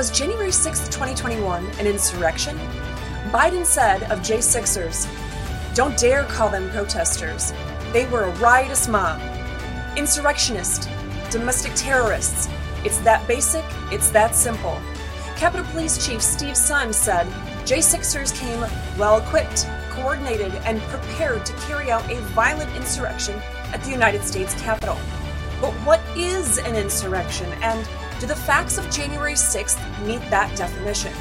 Was January 6, 2021 an insurrection? Biden said of J6ers, don't dare call them protesters. They were a riotous mob. Insurrectionist, domestic terrorists. It's that basic, it's that simple. Capitol Police Chief Steve Sund said J6ers came well equipped, coordinated, and prepared to carry out a violent insurrection at the United States Capitol. But what is an insurrection, and do the facts of January 6th meet that definition?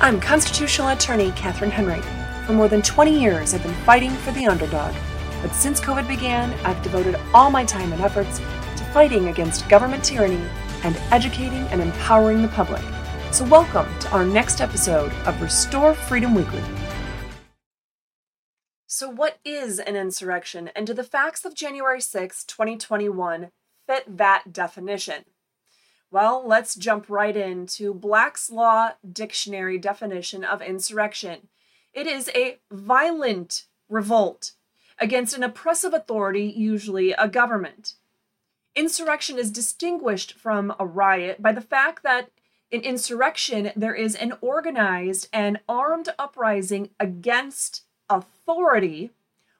I'm constitutional attorney Catherine Henry. For more than 20 years, I've been fighting for the underdog. But since COVID began, I've devoted all my time and efforts to fighting against government tyranny and educating and empowering the public. So, welcome to our next episode of Restore Freedom Weekly. So, what is an insurrection, and do the facts of January 6, 2021 fit that definition? Well, let's jump right into Black's Law Dictionary definition of insurrection. It is a violent revolt against an oppressive authority, usually a government. Insurrection is distinguished from a riot by the fact that in insurrection there is an organized and armed uprising against authority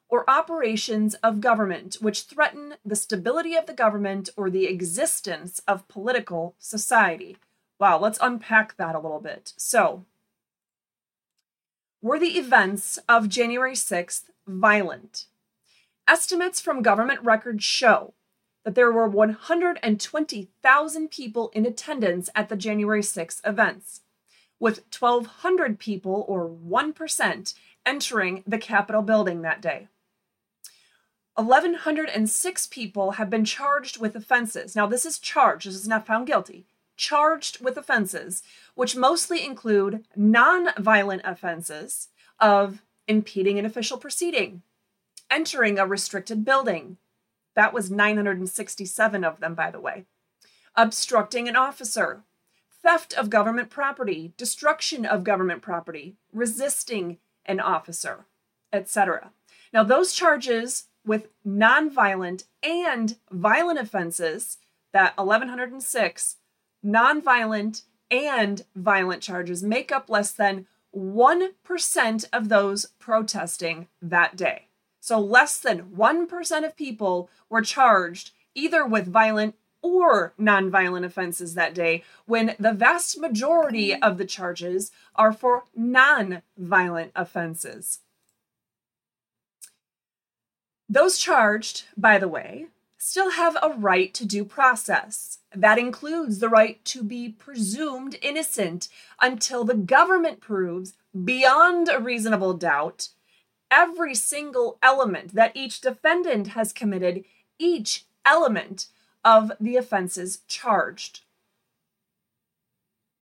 or operations of government which threaten the stability of the government or the existence of political society. Wow, let's unpack that a little bit. So, were the events of January 6th violent? Estimates from government records show that there were 120,000 people in attendance at the January 6th events, with 1,200 people, or 1%, entering the Capitol building that day. 1,106 people have been charged with offenses. Now, this is charged, this is not found guilty. Charged with offenses, which mostly include non violent offenses of impeding an official proceeding, entering a restricted building. That was 967 of them, by the way. Obstructing an officer, theft of government property, destruction of government property, resisting an officer, etc. Now, those charges with nonviolent and violent offenses, that 1106 nonviolent and violent charges make up less than 1% of those protesting that day. So, less than 1% of people were charged either with violent or nonviolent offenses that day, when the vast majority of the charges are for non-violent offenses. Those charged, by the way, still have a right to due process. That includes the right to be presumed innocent until the government proves, beyond a reasonable doubt, every single element that each defendant has committed, each element of the offenses charged.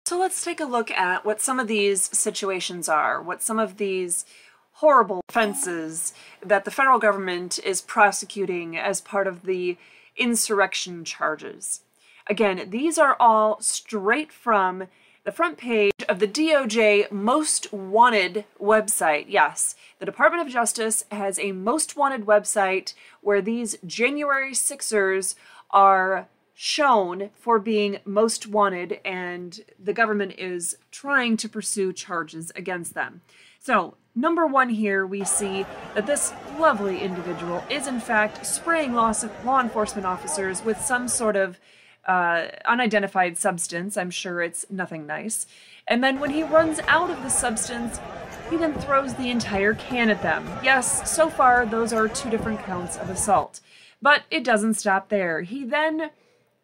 So let's take a look at what some of these situations are, what some of these horrible offenses that the federal government is prosecuting as part of the insurrection charges. Again, these are all straight from the front page of the DOJ Most Wanted website. Yes, the Department of Justice has a Most Wanted website where these January Sixers are shown for being most wanted, and the government is trying to pursue charges against them. So, number one here, we see that this lovely individual is in fact spraying law, law enforcement officers with some sort of uh, unidentified substance. I'm sure it's nothing nice. And then when he runs out of the substance, he then throws the entire can at them. Yes, so far those are two different counts of assault. But it doesn't stop there. He then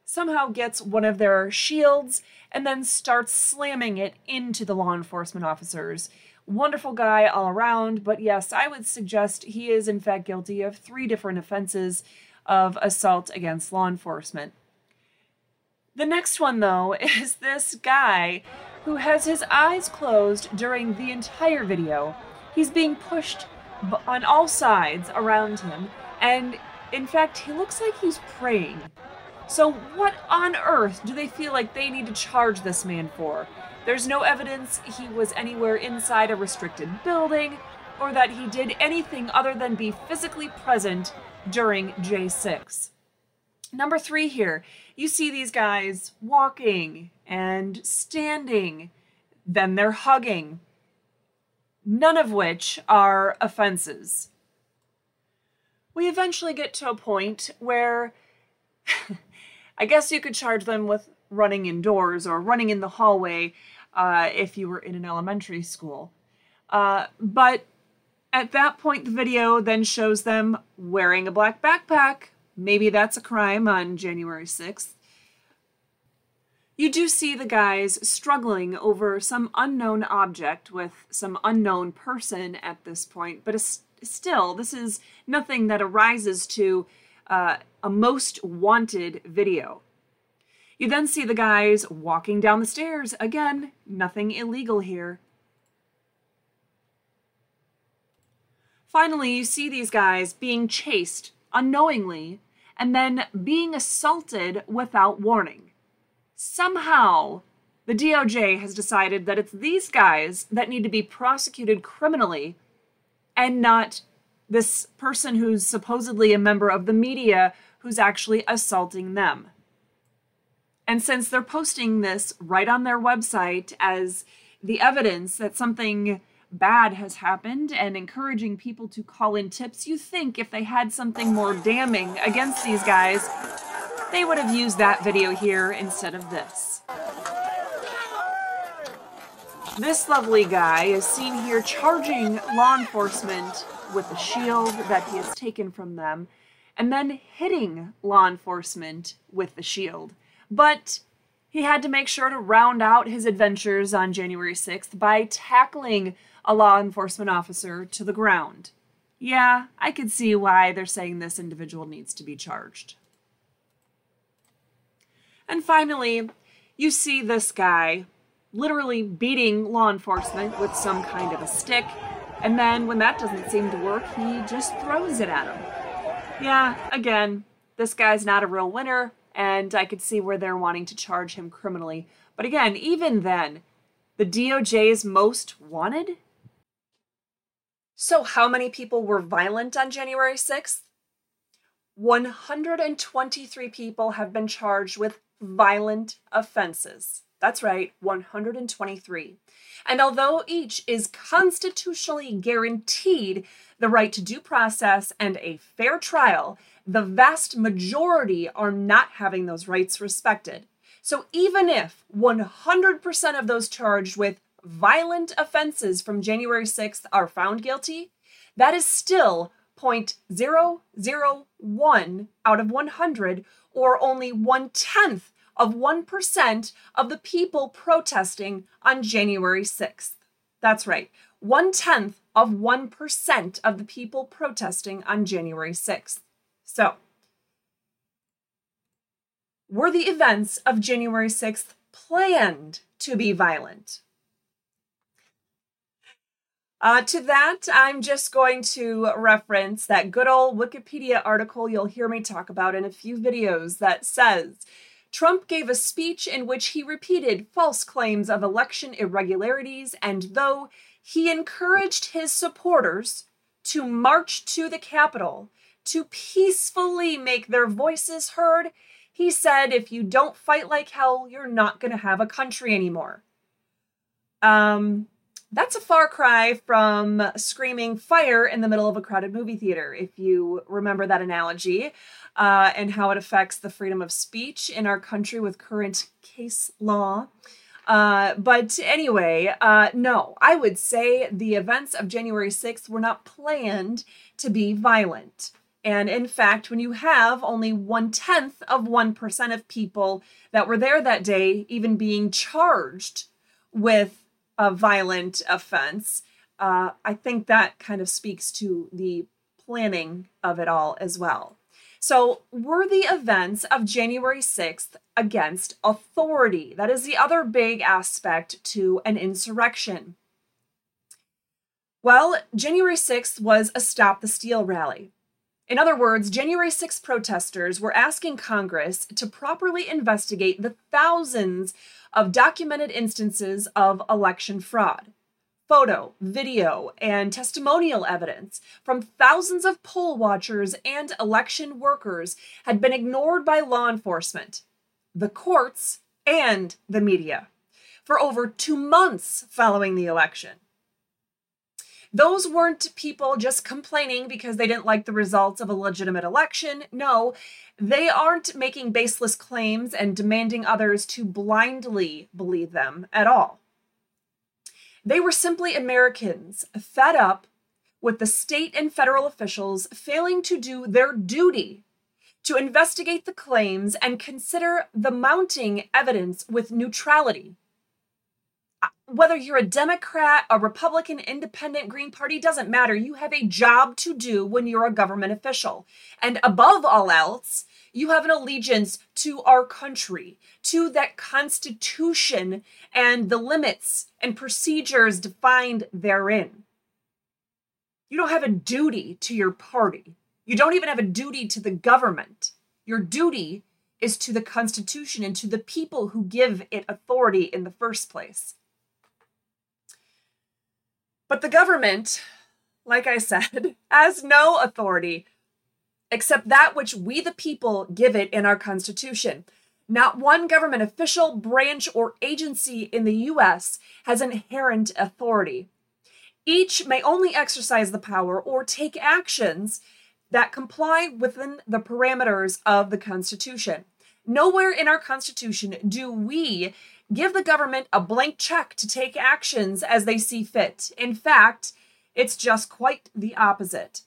somehow gets one of their shields and then starts slamming it into the law enforcement officers wonderful guy all around, but yes, I would suggest he is in fact guilty of three different offenses of assault against law enforcement. The next one, though, is this guy who has his eyes closed during the entire video. He's being pushed on all sides around him, and in fact, he looks like he's praying. So, what on earth do they feel like they need to charge this man for? There's no evidence he was anywhere inside a restricted building or that he did anything other than be physically present during J6. Number three here, you see these guys walking and standing, then they're hugging, none of which are offenses. We eventually get to a point where I guess you could charge them with running indoors or running in the hallway uh, if you were in an elementary school. Uh, but at that point, the video then shows them wearing a black backpack. Maybe that's a crime on January 6th. You do see the guys struggling over some unknown object with some unknown person at this point, but still, this is nothing that arises to uh, a most wanted video. You then see the guys walking down the stairs. Again, nothing illegal here. Finally, you see these guys being chased unknowingly and then being assaulted without warning. Somehow, the DOJ has decided that it's these guys that need to be prosecuted criminally and not this person who's supposedly a member of the media who's actually assaulting them. And since they're posting this right on their website as the evidence that something bad has happened and encouraging people to call in tips, you think if they had something more damning against these guys, they would have used that video here instead of this. This lovely guy is seen here charging law enforcement with a shield that he has taken from them and then hitting law enforcement with the shield. But he had to make sure to round out his adventures on January 6th by tackling a law enforcement officer to the ground. Yeah, I could see why they're saying this individual needs to be charged. And finally, you see this guy literally beating law enforcement with some kind of a stick, and then when that doesn't seem to work, he just throws it at him. Yeah, again, this guy's not a real winner and I could see where they're wanting to charge him criminally. But again, even then, the DOJ's most wanted? So, how many people were violent on January 6th? 123 people have been charged with violent offenses. That's right, 123. And although each is constitutionally guaranteed the right to due process and a fair trial, the vast majority are not having those rights respected. So even if 100% of those charged with violent offenses from January 6th are found guilty, that is still 0.001 out of 100, or only one tenth of 1% of the people protesting on January 6th. That's right, one tenth of 1% of the people protesting on January 6th. So, were the events of January 6th planned to be violent? Uh, to that, I'm just going to reference that good old Wikipedia article you'll hear me talk about in a few videos that says Trump gave a speech in which he repeated false claims of election irregularities, and though he encouraged his supporters to march to the Capitol, to peacefully make their voices heard, he said, if you don't fight like hell, you're not going to have a country anymore. Um, that's a far cry from screaming fire in the middle of a crowded movie theater, if you remember that analogy, uh, and how it affects the freedom of speech in our country with current case law. Uh, but anyway, uh, no, I would say the events of January 6th were not planned to be violent. And in fact, when you have only one tenth of 1% of people that were there that day even being charged with a violent offense, uh, I think that kind of speaks to the planning of it all as well. So, were the events of January 6th against authority? That is the other big aspect to an insurrection. Well, January 6th was a Stop the Steal rally. In other words, January 6 protesters were asking Congress to properly investigate the thousands of documented instances of election fraud. photo, video, and testimonial evidence from thousands of poll watchers and election workers had been ignored by law enforcement, the courts, and the media for over two months following the election. Those weren't people just complaining because they didn't like the results of a legitimate election. No, they aren't making baseless claims and demanding others to blindly believe them at all. They were simply Americans fed up with the state and federal officials failing to do their duty to investigate the claims and consider the mounting evidence with neutrality. Whether you're a Democrat, a Republican, Independent, Green Party, doesn't matter. You have a job to do when you're a government official. And above all else, you have an allegiance to our country, to that Constitution and the limits and procedures defined therein. You don't have a duty to your party. You don't even have a duty to the government. Your duty is to the Constitution and to the people who give it authority in the first place. But the government, like I said, has no authority except that which we the people give it in our Constitution. Not one government official, branch, or agency in the U.S. has inherent authority. Each may only exercise the power or take actions that comply within the parameters of the Constitution. Nowhere in our Constitution do we give the government a blank check to take actions as they see fit. In fact, it's just quite the opposite.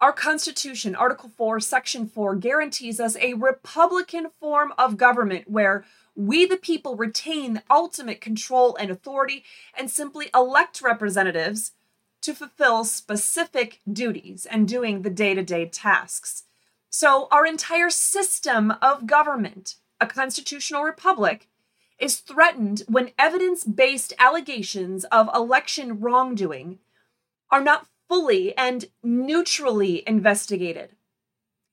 Our Constitution, Article 4, Section 4, guarantees us a Republican form of government where we, the people, retain ultimate control and authority and simply elect representatives to fulfill specific duties and doing the day to day tasks. So, our entire system of government, a constitutional republic, is threatened when evidence based allegations of election wrongdoing are not fully and neutrally investigated.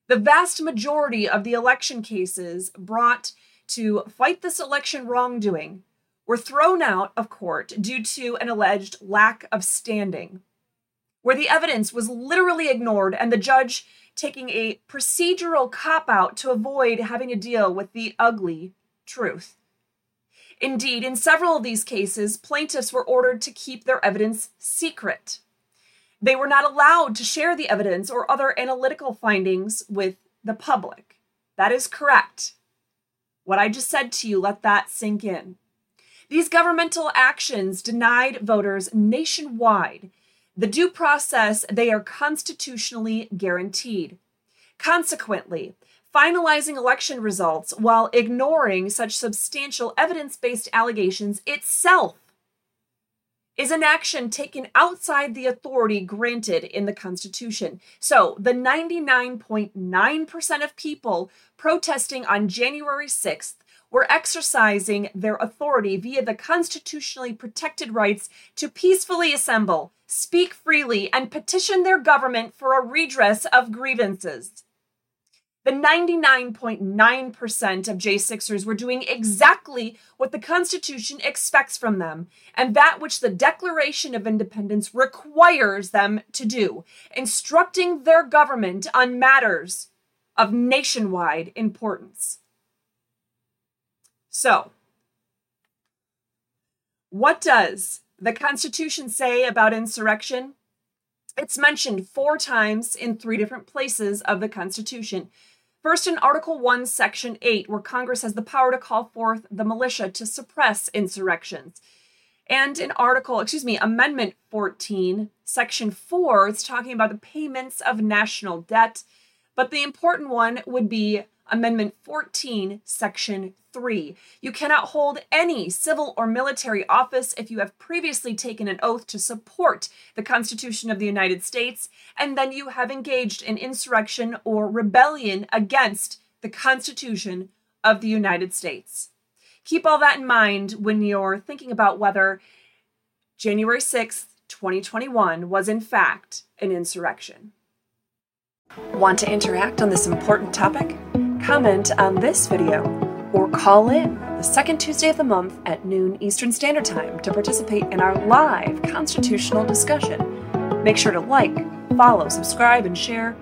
The vast majority of the election cases brought to fight this election wrongdoing were thrown out of court due to an alleged lack of standing, where the evidence was literally ignored and the judge taking a procedural cop out to avoid having to deal with the ugly truth. Indeed, in several of these cases, plaintiffs were ordered to keep their evidence secret. They were not allowed to share the evidence or other analytical findings with the public. That is correct. What I just said to you, let that sink in. These governmental actions denied voters nationwide the due process they are constitutionally guaranteed. Consequently, finalizing election results while ignoring such substantial evidence based allegations itself is an action taken outside the authority granted in the Constitution. So, the 99.9% of people protesting on January 6th were exercising their authority via the constitutionally protected rights to peacefully assemble, speak freely, and petition their government for a redress of grievances. The 99.9% of J6ers were doing exactly what the Constitution expects from them, and that which the Declaration of Independence requires them to do, instructing their government on matters of nationwide importance. So, what does the Constitution say about insurrection? It's mentioned four times in three different places of the Constitution. First, in Article 1, Section 8, where Congress has the power to call forth the militia to suppress insurrections. And in Article, excuse me, Amendment 14, Section 4, it's talking about the payments of national debt. But the important one would be Amendment 14, Section 3. You cannot hold any civil or military office if you have previously taken an oath to support the Constitution of the United States and then you have engaged in insurrection or rebellion against the Constitution of the United States. Keep all that in mind when you're thinking about whether January 6th, 2021 was in fact an insurrection. Want to interact on this important topic? Comment on this video or call in the second Tuesday of the month at noon Eastern Standard Time to participate in our live constitutional discussion. Make sure to like, follow, subscribe, and share.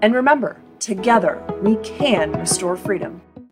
And remember, together we can restore freedom.